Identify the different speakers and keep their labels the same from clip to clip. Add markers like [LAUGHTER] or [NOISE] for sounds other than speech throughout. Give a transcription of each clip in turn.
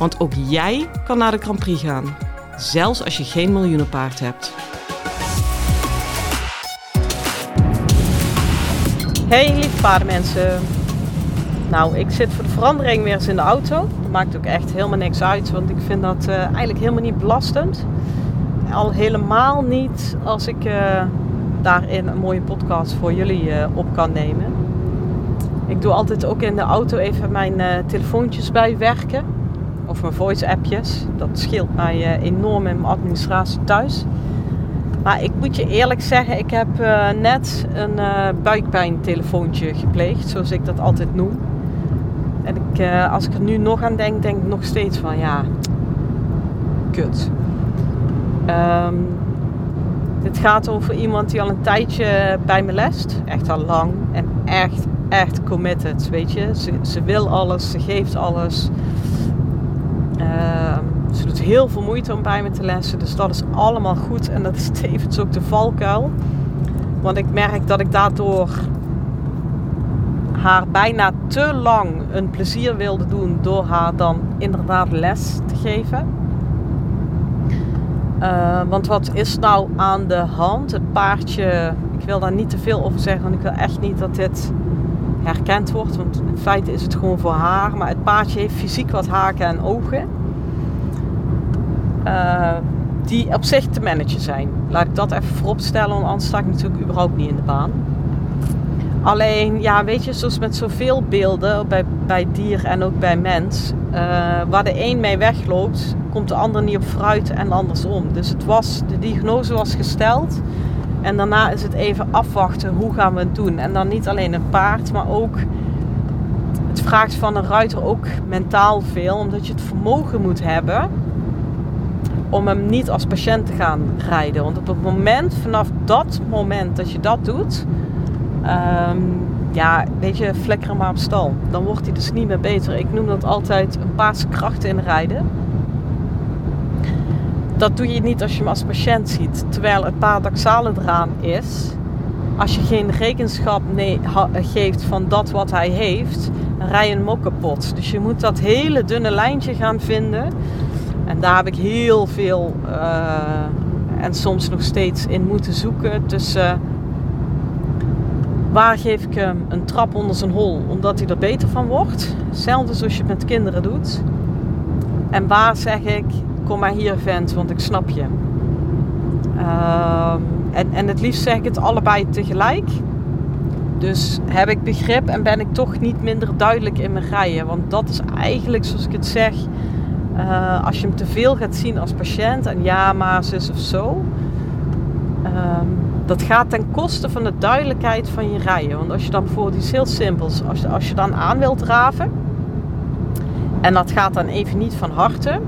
Speaker 1: Want ook jij kan naar de Grand Prix gaan, zelfs als je geen miljoenenpaard hebt. Hey lieve paardenmensen. Nou, ik zit voor de verandering weer eens in de auto. Dat maakt ook echt helemaal niks uit, want ik vind dat uh, eigenlijk helemaal niet belastend. Al helemaal niet als ik uh, daarin een mooie podcast voor jullie uh, op kan nemen. Ik doe altijd ook in de auto even mijn telefoontjes bijwerken. Of mijn voice appjes. Dat scheelt mij enorm in mijn administratie thuis. Maar ik moet je eerlijk zeggen, ik heb net een buikpijntelefoontje gepleegd, zoals ik dat altijd noem. En ik, als ik er nu nog aan denk, denk ik nog steeds van ja, kut. Um, dit gaat over iemand die al een tijdje bij me lest. Echt al lang. En echt, echt committed, weet je. Ze, ze wil alles, ze geeft alles. Uh, ze doet heel veel moeite om bij me te lessen. Dus dat is allemaal goed. En dat is tevens ook de valkuil. Want ik merk dat ik daardoor haar bijna te lang een plezier wilde doen door haar dan inderdaad les te geven. Uh, want wat is nou aan de hand? Het paardje, ik wil daar niet te veel over zeggen, want ik wil echt niet dat dit herkend wordt. Want in feite is het gewoon voor haar. Maar het paardje heeft fysiek wat haken en ogen. Uh, die op zich te managen zijn. Laat ik dat even vooropstellen, want anders sta ik natuurlijk überhaupt niet in de baan. Alleen, ja, weet je, zoals met zoveel beelden, bij, bij dier en ook bij mens, uh, waar de een mee wegloopt, komt de ander niet op vooruit en andersom. Dus het was, de diagnose was gesteld en daarna is het even afwachten, hoe gaan we het doen? En dan niet alleen een paard, maar ook, het vraagt van een ruiter ook mentaal veel, omdat je het vermogen moet hebben om hem niet als patiënt te gaan rijden. Want op het moment, vanaf dat moment dat je dat doet, Um, ja, weet je, flikker maar op stal. Dan wordt hij dus niet meer beter. Ik noem dat altijd een krachten in rijden. Dat doe je niet als je hem als patiënt ziet. Terwijl het paradoxale eraan is, als je geen rekenschap geeft van dat wat hij heeft, rij je hem. Dus je moet dat hele dunne lijntje gaan vinden. En daar heb ik heel veel uh, en soms nog steeds in moeten zoeken tussen Waar geef ik hem een trap onder zijn hol omdat hij er beter van wordt? Hetzelfde zoals je het met kinderen doet. En waar zeg ik, kom maar hier vent, want ik snap je. Uh, en, en het liefst zeg ik het allebei tegelijk. Dus heb ik begrip en ben ik toch niet minder duidelijk in mijn rijden. Want dat is eigenlijk, zoals ik het zeg, uh, als je hem te veel gaat zien als patiënt en ja, maar zus of zo. Uh, dat gaat ten koste van de duidelijkheid van je rijden. Want als je dan bijvoorbeeld iets heel simpels, als je, als je dan aan wilt draven, en dat gaat dan even niet van harte.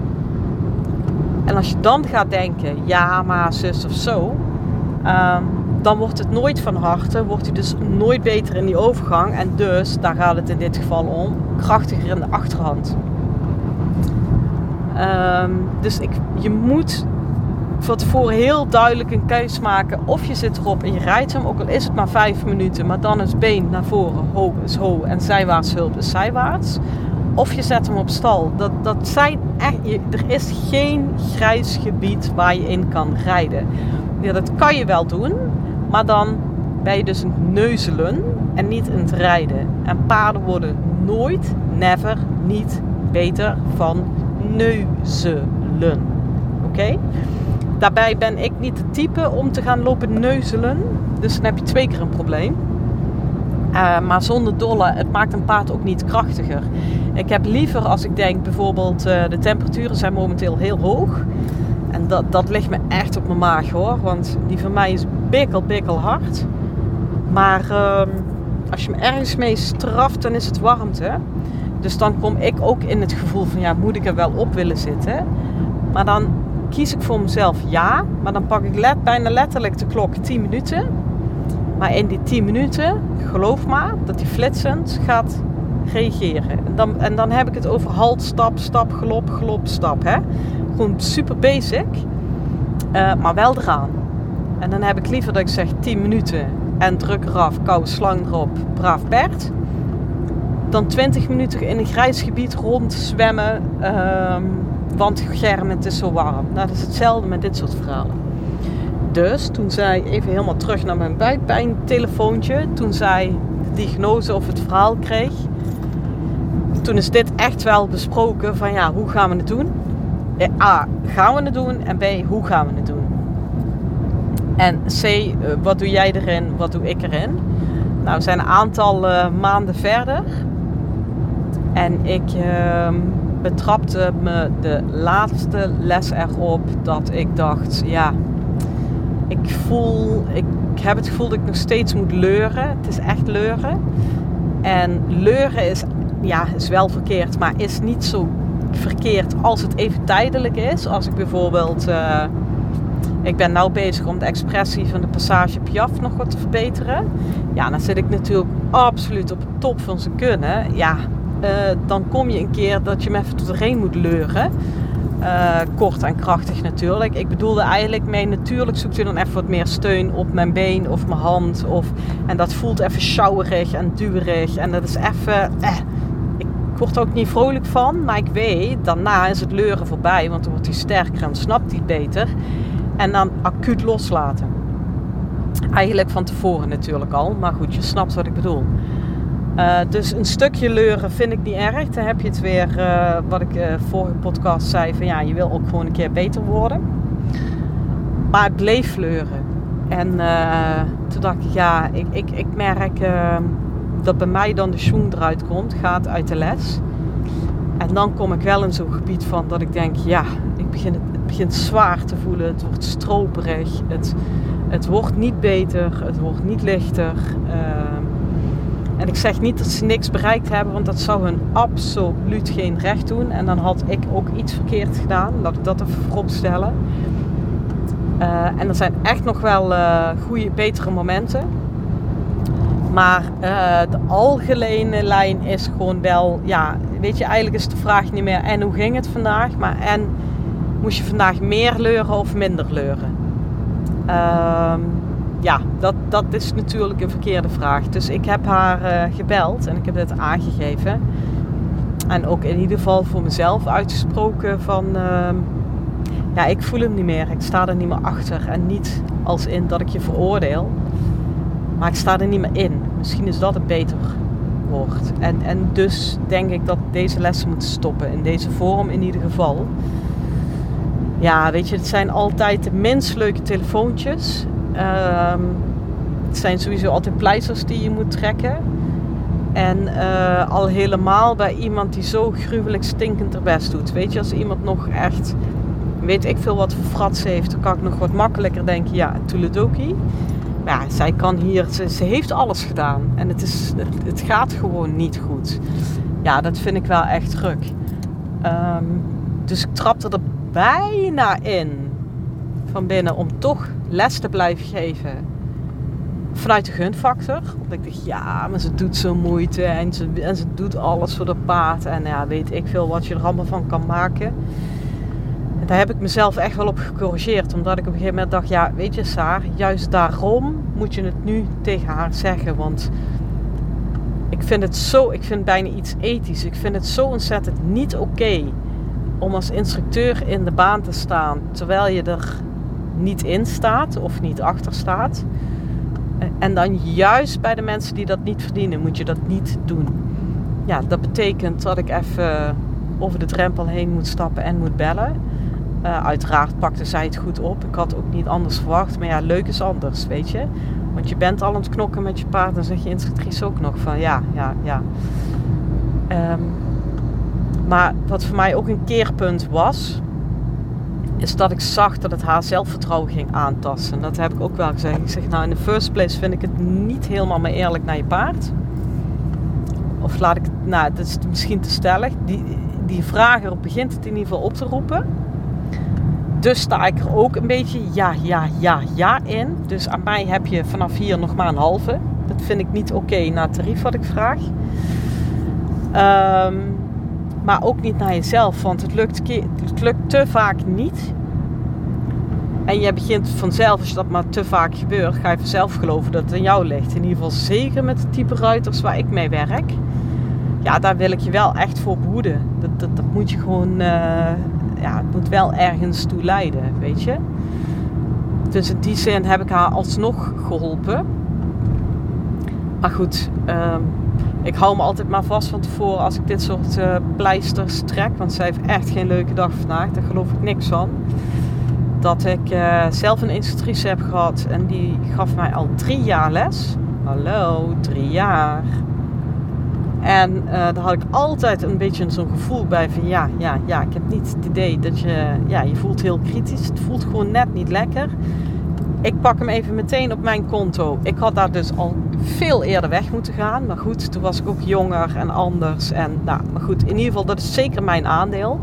Speaker 1: En als je dan gaat denken, ja, maar zus of zo, um, dan wordt het nooit van harte, wordt hij dus nooit beter in die overgang. En dus, daar gaat het in dit geval om, krachtiger in de achterhand. Um, dus ik, je moet van tevoren heel duidelijk een keus maken of je zit erop en je rijdt hem, ook al is het maar vijf minuten, maar dan is been naar voren, ho is ho en zijwaarts hulp is zijwaarts. Of je zet hem op stal. Dat, dat zijn echt, er is geen grijs gebied waar je in kan rijden. Ja, dat kan je wel doen, maar dan ben je dus een neuzelen en niet in het rijden. En paarden worden nooit, never, niet beter van neuzelen. Oké? Daarbij ben ik niet de type om te gaan lopen neuzelen. Dus dan heb je twee keer een probleem. Uh, maar zonder dolle, het maakt een paard ook niet krachtiger. Ik heb liever als ik denk bijvoorbeeld uh, de temperaturen zijn momenteel heel hoog. En dat, dat ligt me echt op mijn maag hoor. Want die van mij is bikkel, bikkel hard. Maar uh, als je me ergens mee straft, dan is het warmte. Dus dan kom ik ook in het gevoel van ja, moet ik er wel op willen zitten? Maar dan kies ik voor mezelf ja, maar dan pak ik let, bijna letterlijk de klok 10 minuten. Maar in die 10 minuten, geloof maar, dat die flitsend gaat reageren. En dan, en dan heb ik het over halt, stap, stap, gelop, gelop, stap. Hè? Gewoon super basic, uh, maar wel eraan. En dan heb ik liever dat ik zeg 10 minuten en druk eraf, koude slang erop, braaf Bert. Dan 20 minuten in een grijs gebied rond zwemmen, um, want germ, het is zo warm. Nou, dat is hetzelfde met dit soort verhalen. Dus toen zij, even helemaal terug naar mijn buikpijntelefoontje, toen zij de diagnose of het verhaal kreeg, toen is dit echt wel besproken van ja, hoe gaan we het doen? A, gaan we het doen? En B, hoe gaan we het doen? En C, eh, wat doe jij erin? Wat doe ik erin? Nou, we zijn een aantal uh, maanden verder. En ik uh, betrapte me de laatste les erop dat ik dacht, ja, ik voel, ik heb het gevoel dat ik nog steeds moet leuren. Het is echt leuren. En leuren is, ja, is wel verkeerd, maar is niet zo verkeerd als het even tijdelijk is. Als ik bijvoorbeeld, uh, ik ben nou bezig om de expressie van de passage Piaf nog wat te verbeteren. Ja, dan zit ik natuurlijk absoluut op de top van zijn kunnen. Ja, uh, dan kom je een keer dat je me even tot erheen moet leuren. Uh, kort en krachtig natuurlijk. Ik bedoelde eigenlijk mee, natuurlijk zoekt u dan even wat meer steun op mijn been of mijn hand. Of, en dat voelt even sjouwerig en duwerig. En dat is even. Eh, word er ook niet vrolijk van, maar ik weet, daarna is het leuren voorbij. Want dan wordt hij sterker en snapt hij beter. En dan acuut loslaten. Eigenlijk van tevoren natuurlijk al, maar goed, je snapt wat ik bedoel. Uh, dus een stukje leuren vind ik niet erg. Dan heb je het weer, uh, wat ik uh, vorige podcast zei, van ja, je wil ook gewoon een keer beter worden. Maar ik bleef leuren. En toen dacht ik, ja, ik, ik, ik merk dat bij mij dan de schoen eruit komt, gaat uit de les. En dan kom ik wel in zo'n gebied van dat ik denk, ja, ik begin het, begint zwaar te voelen. Het wordt stroperig. Het, het wordt niet beter. Het wordt niet lichter. Ehm, en ik zeg niet dat ze niks bereikt hebben, want dat zou hun absoluut geen recht doen. En dan had ik ook iets verkeerd gedaan. Laat ik dat even voorop stellen. Uh, en er zijn echt nog wel uh, goede, betere momenten. Maar uh, de algemene lijn is gewoon wel, ja, weet je, eigenlijk is de vraag niet meer en hoe ging het vandaag, maar en moest je vandaag meer leuren of minder leuren? Ehm ja, dat, dat is natuurlijk een verkeerde vraag. Dus ik heb haar uh, gebeld en ik heb het aangegeven. En ook in ieder geval voor mezelf uitgesproken van... Uh, ja, ik voel hem niet meer. Ik sta er niet meer achter. En niet als in dat ik je veroordeel. Maar ik sta er niet meer in. Misschien is dat een beter woord. En, en dus denk ik dat deze lessen moeten stoppen. In deze vorm in ieder geval. Ja, weet je, het zijn altijd de minst leuke telefoontjes. Ehm, het zijn sowieso altijd pleisters die je moet trekken. En uh, al helemaal bij iemand die zo gruwelijk stinkend er best doet. Weet je, als iemand nog echt, weet ik veel wat voor frats heeft, dan kan ik nog wat makkelijker denken, ja, Tuledoki. Ja, zij kan hier, ze, ze, heeft alles gedaan. En het, is, het, gaat gewoon niet goed. Ja, dat vind ik wel echt druk. Um, dus ik trapte er bijna in van binnen om toch les te blijven geven. Vanuit de gunfactor. Want ik dacht, ja, maar ze doet zo moeite en ze, en ze doet alles voor de paard. En ja, weet ik veel wat je er allemaal van kan maken. Daar heb ik mezelf echt wel op gecorrigeerd. Omdat ik op een gegeven moment dacht, ja, weet je Saar, juist daarom moet je het nu tegen haar zeggen. Want ik vind het zo, ik vind bijna iets ethisch. Ik vind het zo ontzettend niet oké om als instructeur in de baan te staan terwijl je er niet in staat of niet achter staat. En dan juist bij de mensen die dat niet verdienen, moet je dat niet doen. Ja, dat betekent dat ik even over de drempel heen moet stappen en moet bellen. Uh, uiteraard pakte zij het goed op. Ik had ook niet anders verwacht. Maar ja, leuk is anders, weet je. Want je bent al aan het knokken met je paard. Dan zeg je instructrice ook nog van ja, ja, ja. Um, maar wat voor mij ook een keerpunt was, is dat ik zag dat het haar zelfvertrouwen ging aantasten. Dat heb ik ook wel gezegd. Ik zeg, nou in de first place vind ik het niet helemaal meer eerlijk naar je paard. of laat ik, nou, dat is misschien te stellig. Die, die vrager begint het in ieder geval op te roepen. Dus sta ik er ook een beetje ja, ja, ja, ja in. Dus aan mij heb je vanaf hier nog maar een halve. Dat vind ik niet oké naar het tarief wat ik vraag. Ehm, maar ook niet naar jezelf, want het lukt, het te vaak niet. En je begint vanzelf, als je dat maar te vaak gebeurt, ga je vanzelf geloven dat het aan jou ligt. In ieder geval zeker met de type ruiters waar ik mee werk. Ja, daar wil ik je wel echt voor behoeden. Dat, dat, dat moet je gewoon, uh, ja, het moet wel ergens toe leiden, weet je. Dus in die zin heb ik haar alsnog geholpen. Maar goed, uh, ik hou me altijd maar vast van tevoren als ik dit soort uh, pleisters trek. Want zij heeft echt geen leuke dag vandaag. Daar geloof ik niks van. Dat ik uh, zelf een institutrice heb gehad. En die gaf mij al drie jaar les. Hallo, drie jaar. En uh, daar had ik altijd een beetje zo'n gevoel bij van ja, ja, ja, ik heb niet het idee dat je, ja, je voelt heel kritisch. Het voelt gewoon net niet lekker. Ik pak hem even meteen op mijn konto. Ik had daar dus al veel eerder weg moeten gaan. Maar goed, toen was ik ook jonger en anders. En nou, maar goed, in ieder geval, dat is zeker mijn aandeel.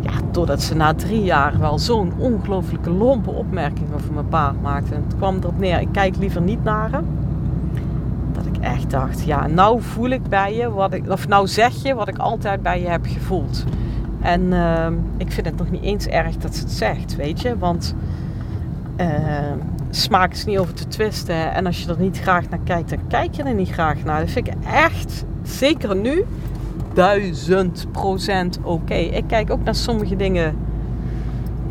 Speaker 1: Ja, doordat ze na drie jaar wel zo'n ongelooflijke lompe opmerking over mijn paard maakte. Het kwam erop neer, ik kijk liever niet naar hem. Echt dacht, ja, nou voel ik bij je, wat ik, of nou zeg je wat ik altijd bij je heb gevoeld. En uh, ik vind het nog niet eens erg dat ze het zegt, weet je. Want uh, smaak is niet over te twisten. En als je er niet graag naar kijkt, dan kijk je er niet graag naar. Dat vind ik echt, zeker nu, duizend procent oké. Ik kijk ook naar sommige dingen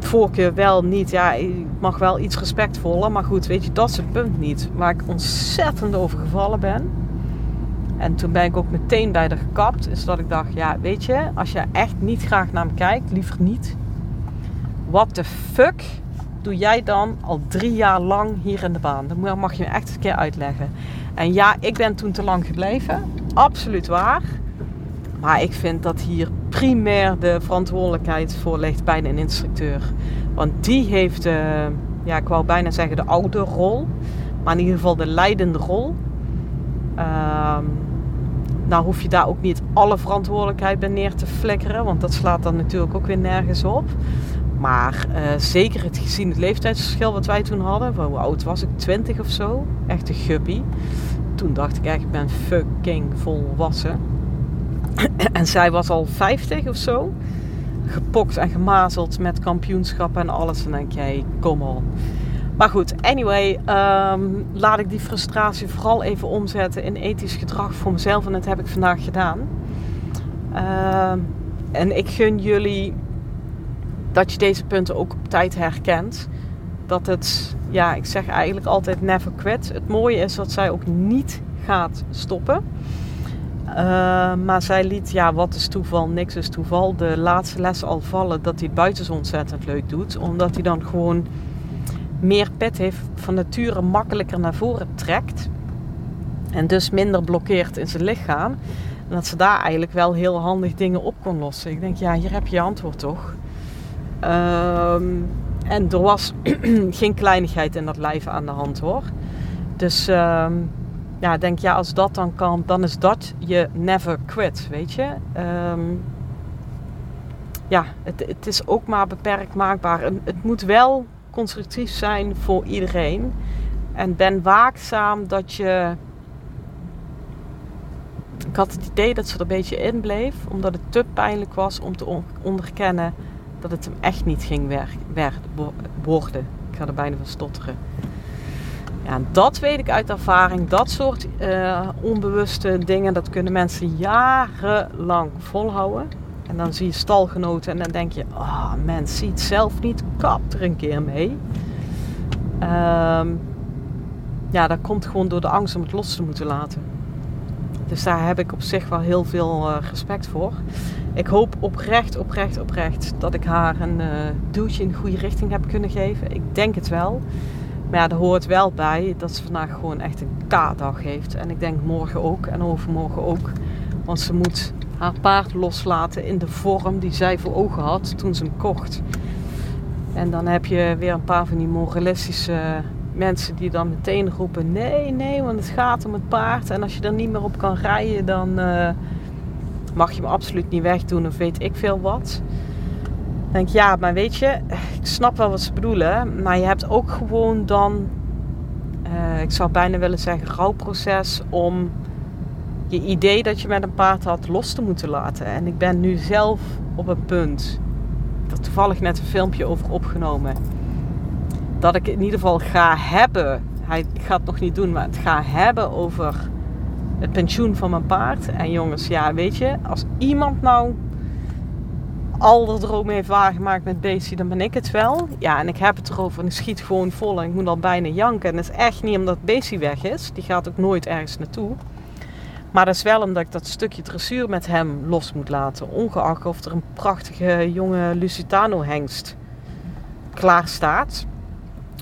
Speaker 1: voorkeur wel niet. Ja, ik mag wel iets respectvoller. Maar goed, weet je, dat is het punt niet. Waar ik ontzettend over gevallen ben. En toen ben ik ook meteen bij de gekapt. Is dat ik dacht, ja, weet je, als je echt niet graag naar me kijkt, liever niet. What the fuck doe jij dan al drie jaar lang hier in de baan? Dat mag je me echt een keer uitleggen. En ja, ik ben toen te lang gebleven. Absoluut waar. Maar ik vind dat hier primair de verantwoordelijkheid voor ligt bij een instructeur. Want die heeft, uh, ja, ik wou bijna zeggen de oude rol. Maar in ieder geval de leidende rol. Uh, nou hoef je daar ook niet alle verantwoordelijkheid bij neer te flikkeren. Want dat slaat dan natuurlijk ook weer nergens op. Maar uh, zeker het gezien het leeftijdsverschil wat wij toen hadden. Hoe oud was ik? 20 of zo. Echt guppy. Toen dacht ik echt, ik ben fucking volwassen. [CLEARS THROAT] en zij was al 50 of zo. Gepokt en gemazeld met kampioenschappen en alles. En dan denk jij, kom on. Maar goed, anyway, um, laat ik die frustratie vooral even omzetten in ethisch gedrag voor mezelf. En dat heb ik vandaag gedaan. Uh, en ik gun jullie dat je deze punten ook op tijd herkent. Dat het, ja, ik zeg eigenlijk altijd never quit. Het mooie is dat zij ook niet gaat stoppen. Uh, maar zij liet, ja, wat is toeval? Niks is toeval. De laatste les al vallen dat hij het buiten ontzettend leuk doet. Omdat hij dan gewoon meer pet heeft, van nature makkelijker naar voren trekt. En dus minder blokkeert in zijn lichaam. En dat ze daar eigenlijk wel heel handig dingen op kon lossen. Ik denk, ja, hier heb je antwoord toch. Um, en er was [CLEARS THROAT] geen kleinigheid in dat lijf aan de hand hoor. Dus um, ja, denk ja, als dat dan kan, dan is dat je never quit, weet je. Um, ja, het, het, is ook maar beperkt maakbaar. Het moet wel constructief zijn voor iedereen. En ben waakzaam dat je. Ik had het idee dat ze er een beetje in bleef, omdat het te pijnlijk was om te onderkennen dat het hem echt niet ging worden. Ik ga er bijna van stotteren. Ja, dat weet ik uit ervaring. Dat soort uh, onbewuste dingen, dat kunnen mensen jarenlang volhouden. En dan zie je stalgenoten en dan denk je, ah oh, mens ziet zelf niet, kap er een keer mee. Um, ja, dat komt gewoon door de angst om het los te moeten laten. Dus daar heb ik op zich wel heel veel uh, respect voor. Ik hoop oprecht, oprecht, oprecht dat ik haar een uh, duwtje in de goede richting heb kunnen geven. Ik denk het wel. Maar ja, er hoort wel bij dat ze vandaag gewoon echt een K-dag heeft. En ik denk morgen ook en overmorgen ook. Want ze moet haar paard loslaten in de vorm die zij voor ogen had toen ze hem kocht. En dan heb je weer een paar van die moralistische mensen die dan meteen roepen: nee, nee, want het gaat om het paard. En als je er niet meer op kan rijden, dan eh, mag je me absoluut niet wegdoen of weet ik veel wat. Denk ja, maar weet je, ik snap wel wat ze bedoelen. Maar je hebt ook gewoon dan, uh, ik zou bijna willen zeggen, rouwproces om je idee dat je met een paard had los te moeten laten. En ik ben nu zelf op een punt, er toevallig net een filmpje over opgenomen, dat ik in ieder geval ga hebben, hij gaat nog niet doen, maar het ga hebben over het pensioen van mijn paard. En jongens, ja, weet je, als iemand nou al dat droom heeft waargemaakt met Beestie, dan ben ik het wel. Ja, en ik heb het erover en ik schiet gewoon vol en ik moet al bijna janken. En dat is echt niet omdat Beestie weg is, die gaat ook nooit ergens naartoe. Maar dat is wel omdat ik dat stukje dressuur met hem los moet laten. Ongeacht of er een prachtige jonge Lusitano hengst klaar staat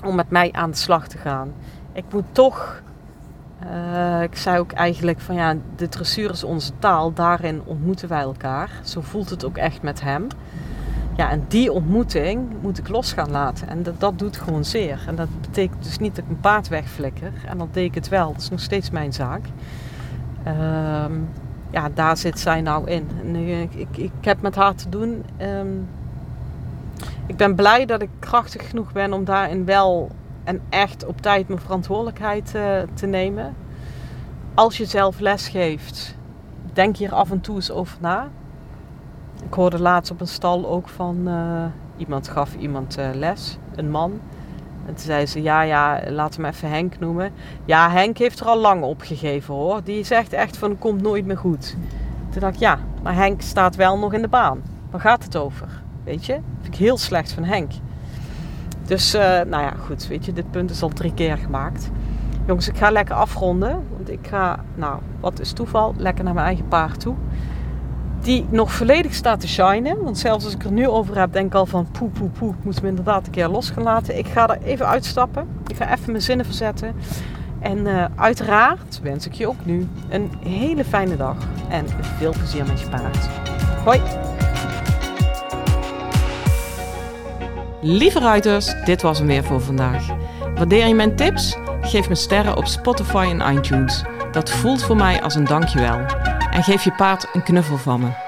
Speaker 1: om met mij aan de slag te gaan. Ik moet toch, uh, ik zei ook eigenlijk van ja, de dressuur is onze taal, daarin ontmoeten wij elkaar. Zo voelt het ook echt met hem. Ja, en die ontmoeting moet ik los gaan laten. En dat, dat doet gewoon zeer. En dat betekent dus niet dat ik een paard wegflikker. En dat deed ik het wel. Dat is nog steeds mijn zaak. Ehm, ja, daar zit zij nou in. En ik, ik, ik heb met haar te doen. Ehm, ik ben blij dat ik krachtig genoeg ben om daarin wel en echt op tijd mijn verantwoordelijkheid uh, te nemen. Als je zelf les geeft, denk hier af en toe eens over na. Ik hoorde laatst op een stal ook van uh, iemand gaf iemand uh, les, een man. En toen zei ze, ja, ja, laten we hem even Henk noemen. Ja, Henk heeft er al lang opgegeven hoor. Die zegt echt van, komt nooit meer goed. Toen dacht ik, ja, maar Henk staat wel nog in de baan. Waar gaat het over? Weet je? Vind ik heel slecht van Henk. Dus, uh, nou ja, goed, weet je, dit punt is al drie keer gemaakt. Jongens, ik ga lekker afronden. Want ik ga, nou, wat is toeval, lekker naar mijn eigen paard toe die nog volledig staat te shinen. Want zelfs als ik er nu over heb, denk ik al van poe, poe, poe. Ik moet hem inderdaad een keer losgelaten. Ik ga er even uitstappen. Ik ga even mijn zinnen verzetten. En uh, uiteraard wens ik je ook nu een hele fijne dag. En veel plezier met je paard. Hoi! Lieve ruiters, dit was hem weer voor vandaag. Waardeer je mijn tips? Geef me sterren op Spotify en iTunes. Dat voelt voor mij als een dankjewel en geef je paard een knuffel van me.